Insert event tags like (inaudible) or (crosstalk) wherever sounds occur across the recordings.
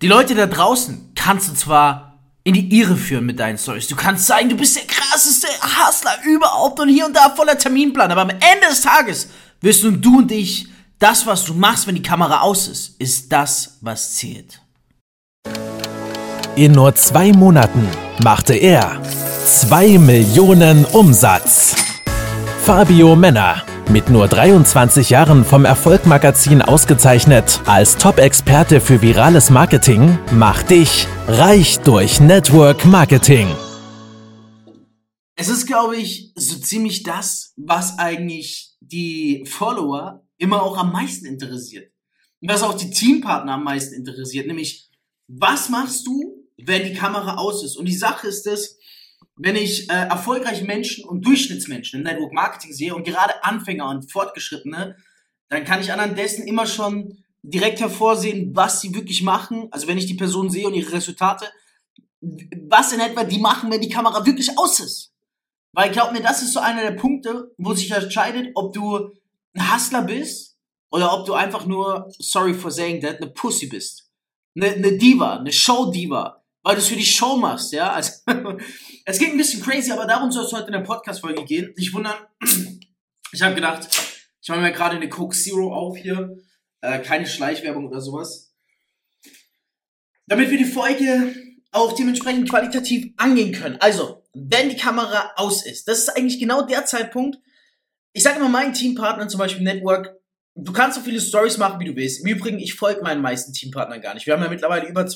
Die Leute da draußen kannst du zwar in die Irre führen mit deinen Stories. Du kannst sagen, du bist der krasseste Hustler überhaupt und hier und da voller Terminplan. Aber am Ende des Tages wirst nun du und ich, das, was du machst, wenn die Kamera aus ist, ist das, was zählt. In nur zwei Monaten machte er 2 Millionen Umsatz. Fabio Männer, mit nur 23 Jahren vom Erfolgmagazin ausgezeichnet als Top-Experte für virales Marketing, macht dich reich durch Network Marketing. Es ist, glaube ich, so ziemlich das, was eigentlich die Follower immer auch am meisten interessiert. Und was auch die Teampartner am meisten interessiert, nämlich, was machst du, wenn die Kamera aus ist? Und die Sache ist es, wenn ich äh, erfolgreiche Menschen und Durchschnittsmenschen im Network Marketing sehe und gerade Anfänger und Fortgeschrittene, dann kann ich anhand dessen immer schon direkt hervorsehen, was sie wirklich machen. Also wenn ich die Person sehe und ihre Resultate, was in etwa die machen, wenn die Kamera wirklich aus ist. Weil glaub mir, das ist so einer der Punkte, wo sich entscheidet, ob du ein Hustler bist oder ob du einfach nur, sorry for saying that, eine Pussy bist. Eine, eine Diva, eine Show-Diva, weil du es für die Show machst, ja. Also, (laughs) es geht ein bisschen crazy, aber darum soll es heute in der Podcast-Folge gehen. Nicht wundern, (clears throat) ich habe gedacht, ich mache mir gerade eine Coke Zero auf hier, äh, keine Schleichwerbung oder sowas. Damit wir die Folge auch dementsprechend qualitativ angehen können. Also, wenn die Kamera aus ist, das ist eigentlich genau der Zeitpunkt. Ich sage immer meinen Teampartnern, zum Beispiel Network, du kannst so viele Stories machen, wie du willst. Im Übrigen, ich folge meinen meisten Teampartnern gar nicht. Wir haben ja mittlerweile über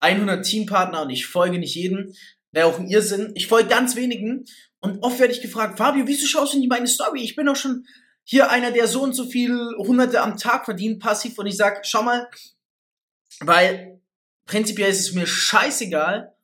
2100 Teampartner und ich folge nicht jedem. Wäre auch ein Irrsinn. Ich folge ganz wenigen und oft werde ich gefragt, Fabio, wieso schaust du nicht meine Story? Ich bin doch schon hier einer, der so und so viel Hunderte am Tag verdient, passiv. Und ich sag, schau mal, weil prinzipiell ist es mir scheißegal,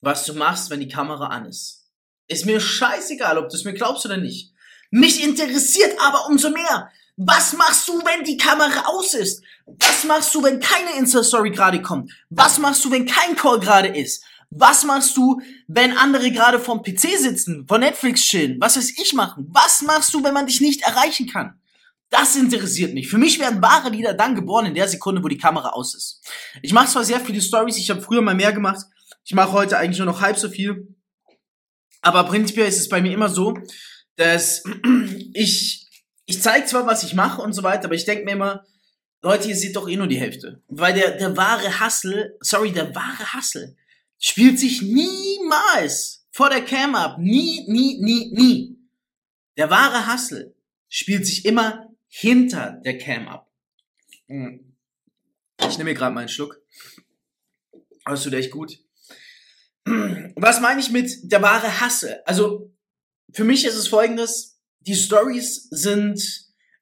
was du machst, wenn die Kamera an ist. Ist mir scheißegal, ob du es mir glaubst oder nicht. Mich interessiert aber umso mehr, was machst du, wenn die Kamera aus ist? Was machst du, wenn keine Insta-Story gerade kommt? Was machst du, wenn kein Call gerade ist? Was machst du, wenn andere gerade vorm PC sitzen, vor Netflix chillen? Was weiß ich machen? Was machst du, wenn man dich nicht erreichen kann? Das interessiert mich. Für mich werden wahre Lieder dann geboren in der Sekunde, wo die Kamera aus ist. Ich mache zwar sehr viele Stories, ich habe früher mal mehr gemacht, ich mache heute eigentlich nur noch halb so viel. Aber prinzipiell ist es bei mir immer so, dass (clears throat) ich, ich zeige zwar, was ich mache und so weiter, aber ich denke mir immer, Leute, ihr seht doch eh nur die Hälfte. Weil der, der wahre Hustle, sorry, der wahre Hustle spielt sich niemals vor der Cam ab. Nie, nie, nie, nie. Der wahre Hustle spielt sich immer hinter der Cam ab. Hm. Ich nehme mir gerade mal einen Schluck. Das tut echt gut. (clears throat) Was meine ich mit der wahre Hasse? Also, für mich ist es folgendes, die Stories sind,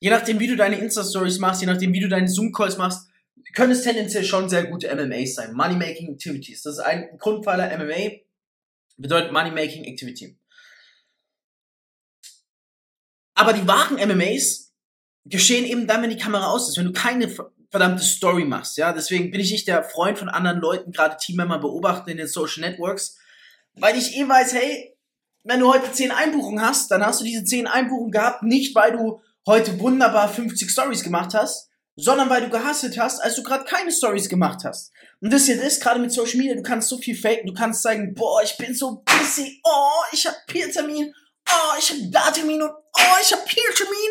je nachdem wie du deine Insta-Stories machst, je nachdem wie du deine Zoom-Calls machst, können es tendenziell schon sehr gute MMAs sein. Money-Making Activities. Das ist ein Grundpfeiler MMA, bedeutet Money-Making Activity. Aber die wahren MMAs geschehen eben dann, wenn die Kamera aus ist, wenn du keine verdammte Story machst, ja. Deswegen bin ich nicht der Freund von anderen Leuten, gerade Teammember beobachten in den Social Networks, weil ich eh weiß, hey, wenn du heute 10 Einbuchungen hast, dann hast du diese 10 Einbuchungen gehabt, nicht weil du heute wunderbar 50 Stories gemacht hast, sondern weil du gehasselt hast, als du gerade keine Stories gemacht hast. Und das hier ist gerade mit Social Media, du kannst so viel faken, du kannst sagen, boah, ich bin so busy, oh, ich hab Peer-Termin, oh, ich hab da Termin und oh, ich hab Peer-Termin.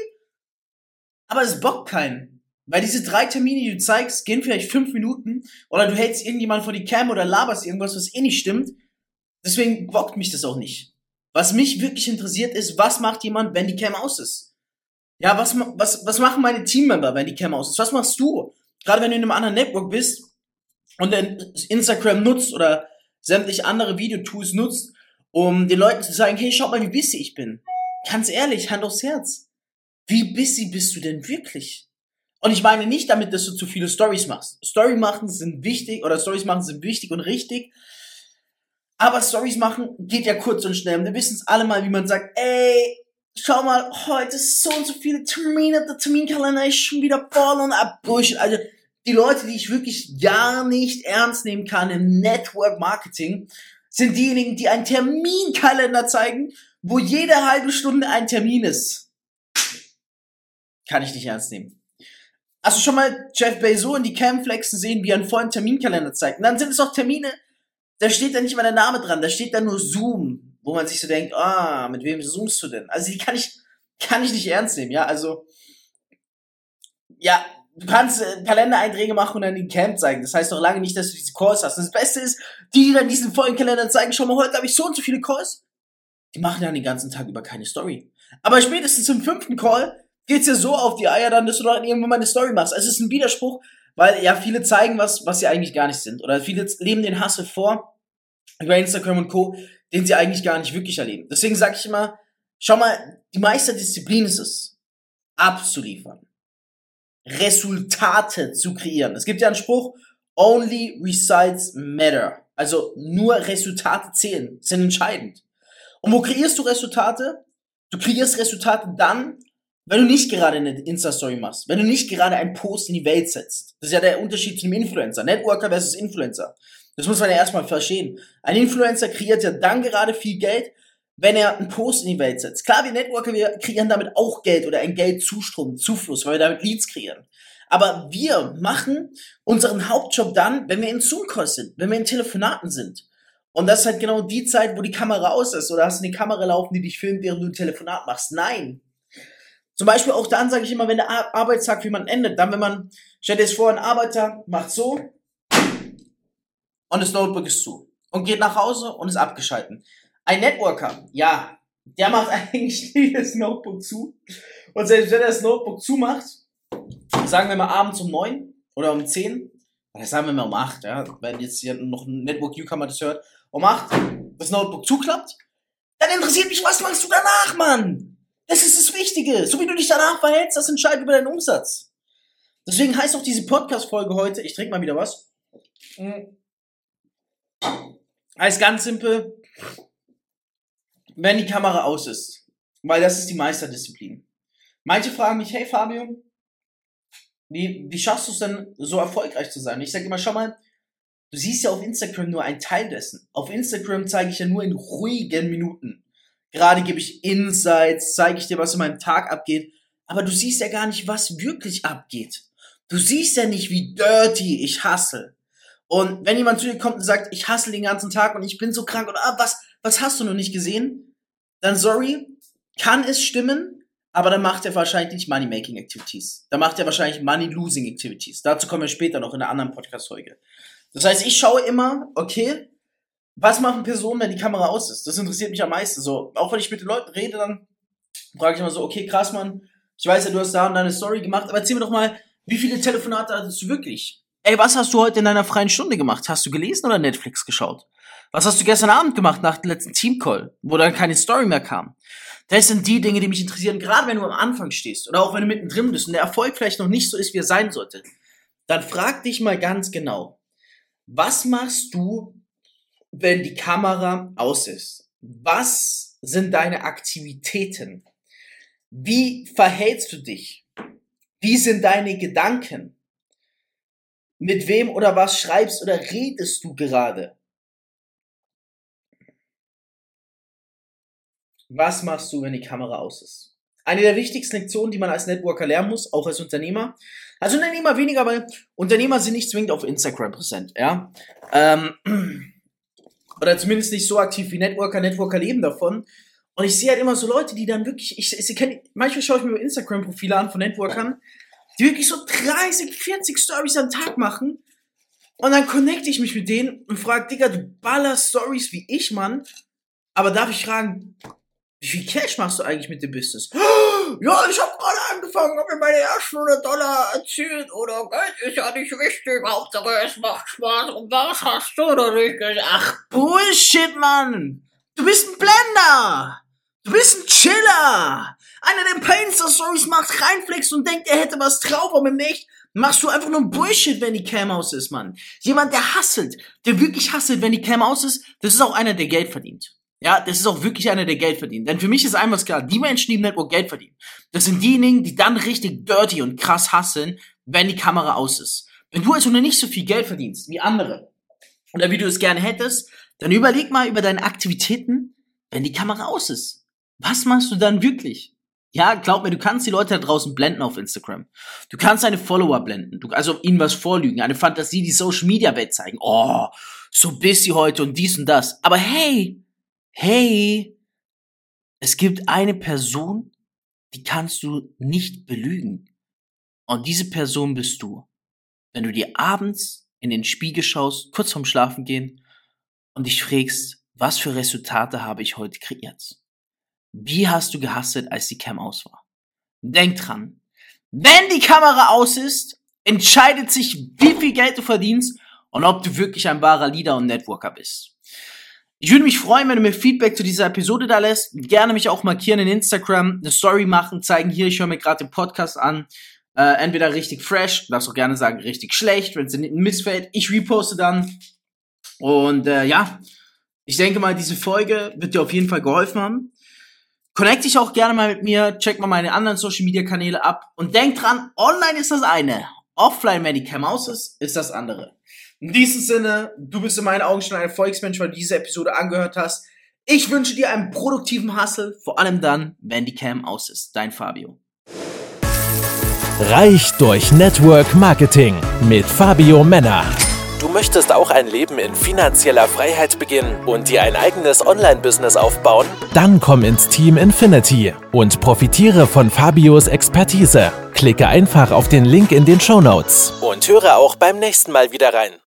Aber es bockt keinen. Weil diese drei Termine, die du zeigst, gehen vielleicht fünf Minuten oder du hältst irgendjemand vor die Cam oder laberst irgendwas, was eh nicht stimmt. Deswegen bockt mich das auch nicht. Was mich wirklich interessiert ist, was macht jemand, wenn die Cam aus ist? Ja, was, was, was machen meine Teammember, wenn die Cam aus ist? Was machst du? Gerade wenn du in einem anderen Network bist und Instagram nutzt oder sämtliche andere Videotools nutzt, um den Leuten zu sagen, hey, schaut mal, wie busy ich bin. Ganz ehrlich, Hand aufs Herz. Wie busy bist du denn wirklich? Und ich meine nicht damit, dass du zu viele Stories machst. Story machen sind wichtig oder Stories machen sind wichtig und richtig. Aber Stories machen geht ja kurz und schnell. Wir wissen es alle mal, wie man sagt, ey, schau mal, heute so und so viele Termine, der Terminkalender ist schon wieder voll und ab. Also die Leute, die ich wirklich gar nicht ernst nehmen kann im Network Marketing, sind diejenigen, die einen Terminkalender zeigen, wo jede halbe Stunde ein Termin ist. Kann ich nicht ernst nehmen. Du schon mal Jeff Bezos in die Camflex gesehen, wie er einen vollen Terminkalender zeigt? Und dann sind es auch Termine, da steht da nicht mal der Name dran, da steht da nur Zoom, wo man sich so denkt, ah, mit wem zoomst du denn? Also die kann ich, kann ich nicht ernst nehmen, ja, also, ja, du kannst äh, Kalendereinträge machen und dann den Camp zeigen. Das heißt doch lange nicht, dass du diese Calls hast. Und das Beste ist, die, die dann diesen vollen Kalender zeigen, schau mal, heute habe ich so und so viele Calls. Die machen dann den ganzen Tag über keine Story. Aber spätestens im fünften Call geht's ja so auf die Eier dann, dass du dann irgendwann mal eine Story machst. Also es ist ein Widerspruch, weil ja viele zeigen was, was sie eigentlich gar nicht sind. Oder viele leben den Hassel vor über Instagram und Co., den sie eigentlich gar nicht wirklich erleben. Deswegen sage ich immer, schau mal, die Meisterdisziplin ist es, abzuliefern. Resultate zu kreieren. Es gibt ja einen Spruch, only results matter. Also nur Resultate zählen, sind entscheidend. Und wo kreierst du Resultate? Du kreierst Resultate dann, wenn du nicht gerade eine Insta-Story machst, wenn du nicht gerade einen Post in die Welt setzt. Das ist ja der Unterschied zu einem Influencer. Networker versus Influencer. Das muss man ja erstmal verstehen. Ein Influencer kreiert ja dann gerade viel Geld, wenn er einen Post in die Welt setzt. Klar, wir Networker, wir kreieren damit auch Geld oder ein Geldzustrom, Zufluss, weil wir damit Leads kreieren. Aber wir machen unseren Hauptjob dann, wenn wir in Zoom-Calls sind, wenn wir in Telefonaten sind. Und das ist halt genau die Zeit, wo die Kamera aus ist. Oder hast du eine Kamera laufen, die dich filmt, während du ein Telefonat machst? Nein. Zum Beispiel auch dann sage ich immer, wenn der Arbeitstag für jemanden endet, dann wenn man, stell dir jetzt vor, ein Arbeiter macht so und das Notebook ist zu und geht nach Hause und ist abgeschalten. Ein Networker, ja, der macht (laughs) eigentlich nie das Notebook zu. Und selbst wenn er das Notebook zumacht, sagen wir mal abends um neun oder um zehn, oder sagen wir mal um acht, ja, wenn jetzt hier noch ein Network Newcomer das hört, um acht das Notebook zuklappt, dann interessiert mich, was machst du danach, Mann? Das ist das Wichtige. So wie du dich danach verhältst, das entscheidet über deinen Umsatz. Deswegen heißt auch diese Podcast-Folge heute, ich trinke mal wieder was. Hm. Heißt ganz simpel, wenn die Kamera aus ist. Weil das ist die Meisterdisziplin. Manche fragen mich, hey Fabio, wie, wie schaffst du es denn, so erfolgreich zu sein? Ich sage immer, schau mal, du siehst ja auf Instagram nur einen Teil dessen. Auf Instagram zeige ich ja nur in ruhigen Minuten. Gerade gebe ich Insights, zeige ich dir, was in meinem Tag abgeht. Aber du siehst ja gar nicht, was wirklich abgeht. Du siehst ja nicht, wie dirty ich hasse. Und wenn jemand zu dir kommt und sagt, ich hasse den ganzen Tag und ich bin so krank oder ah, was, was hast du noch nicht gesehen? Dann sorry, kann es stimmen, aber dann macht er wahrscheinlich Money-Making Activities. Dann macht er wahrscheinlich Money-Losing Activities. Dazu kommen wir später noch in einer anderen Podcast-Folge. Das heißt, ich schaue immer, okay, was machen Personen, wenn die Kamera aus ist? Das interessiert mich am meisten. So, auch wenn ich mit den Leuten rede, dann frage ich immer so, okay, krass, Mann, ich weiß ja, du hast da und deine Story gemacht, aber erzähl mir doch mal, wie viele Telefonate hattest du wirklich? Ey, was hast du heute in deiner freien Stunde gemacht? Hast du gelesen oder Netflix geschaut? Was hast du gestern Abend gemacht nach dem letzten Teamcall, wo dann keine Story mehr kam? Das sind die Dinge, die mich interessieren, gerade wenn du am Anfang stehst oder auch wenn du mittendrin bist und der Erfolg vielleicht noch nicht so ist, wie er sein sollte. Dann frag dich mal ganz genau, was machst du, wenn die Kamera aus ist? Was sind deine Aktivitäten? Wie verhältst du dich? Wie sind deine Gedanken? Mit wem oder was schreibst oder redest du gerade? Was machst du, wenn die Kamera aus ist? Eine der wichtigsten Lektionen, die man als Networker lernen muss, auch als Unternehmer. Als Unternehmer weniger, weil Unternehmer sind nicht zwingend auf Instagram präsent, ja. Ähm, (clears throat) oder zumindest nicht so aktiv wie Networker. Networker leben davon. Und ich sehe halt immer so Leute, die dann wirklich, ich, ich, ich manchmal schaue ich mir Instagram-Profile an von Networkern, die wirklich so 30, 40 Stories am Tag machen. Und dann connecte ich mich mit denen und frage, Digga, du ballerst Stories wie ich, Mann. Aber darf ich fragen, wie viel Cash machst du eigentlich mit dem Business? (gasps) Ja, ich habe gerade angefangen, habe mir meine ersten 100 Dollar erzielt oder Geld ist ja nicht wichtig, Hauptsache es macht Spaß und was hast du da nicht gesagt? Ach, Bullshit, Mann! Du bist ein Blender! Du bist ein Chiller! Einer, der Painter-Stories macht, reinflext und denkt, er hätte was drauf, aber nicht. Machst du einfach nur Bullshit, wenn die Cam aus ist, Mann. Jemand, der hasselt, der wirklich hasselt, wenn die Cam aus ist, das ist auch einer, der Geld verdient. Ja, das ist auch wirklich einer, der Geld verdient. Denn für mich ist einmal klar, die Menschen, die im Network Geld verdienen, das sind diejenigen, die dann richtig dirty und krass hasseln, wenn die Kamera aus ist. Wenn du also nur nicht so viel Geld verdienst wie andere, oder wie du es gerne hättest, dann überleg mal über deine Aktivitäten, wenn die Kamera aus ist. Was machst du dann wirklich? Ja, glaub mir, du kannst die Leute da draußen blenden auf Instagram. Du kannst deine Follower blenden. Du, also ihnen was vorlügen, eine Fantasie, die Social Media Welt zeigen. Oh, so busy heute und dies und das. Aber hey, hey, es gibt eine Person, die kannst du nicht belügen. Und diese Person bist du. Wenn du dir abends in den Spiegel schaust, kurz vorm Schlafen gehen und dich fragst, was für Resultate habe ich heute kreiert? Wie hast du gehasselt, als die Cam aus war? Denk dran, wenn die Kamera aus ist, entscheidet sich, wie viel Geld du verdienst und ob du wirklich ein wahrer Leader und Networker bist. Ich würde mich freuen, wenn du mir Feedback zu dieser Episode da lässt. Gerne mich auch markieren in Instagram, eine Story machen, zeigen hier, ich höre mir gerade den Podcast an. Äh, entweder richtig fresh, darfst auch gerne sagen richtig schlecht, wenn es dir missfällt. Ich reposte dann. Und äh, ja, ich denke mal, diese Folge wird dir auf jeden Fall geholfen haben. Connect dich auch gerne mal mit mir, check mal meine anderen Social Media Kanäle ab und denk dran, online ist das eine, offline, wenn die Cam aus ist, ist das andere. In diesem Sinne, du bist in meinen Augen schon ein Erfolgsmensch, weil du diese Episode angehört hast. Ich wünsche dir einen produktiven Hustle, vor allem dann, wenn die Cam aus ist. Dein Fabio. Reich durch Network Marketing mit Fabio Männer. Du möchtest auch ein Leben in finanzieller Freiheit beginnen und dir ein eigenes Online-Business aufbauen? Dann komm ins Team Infinity und profitiere von Fabios Expertise. Klicke einfach auf den Link in den Show Notes und höre auch beim nächsten Mal wieder rein.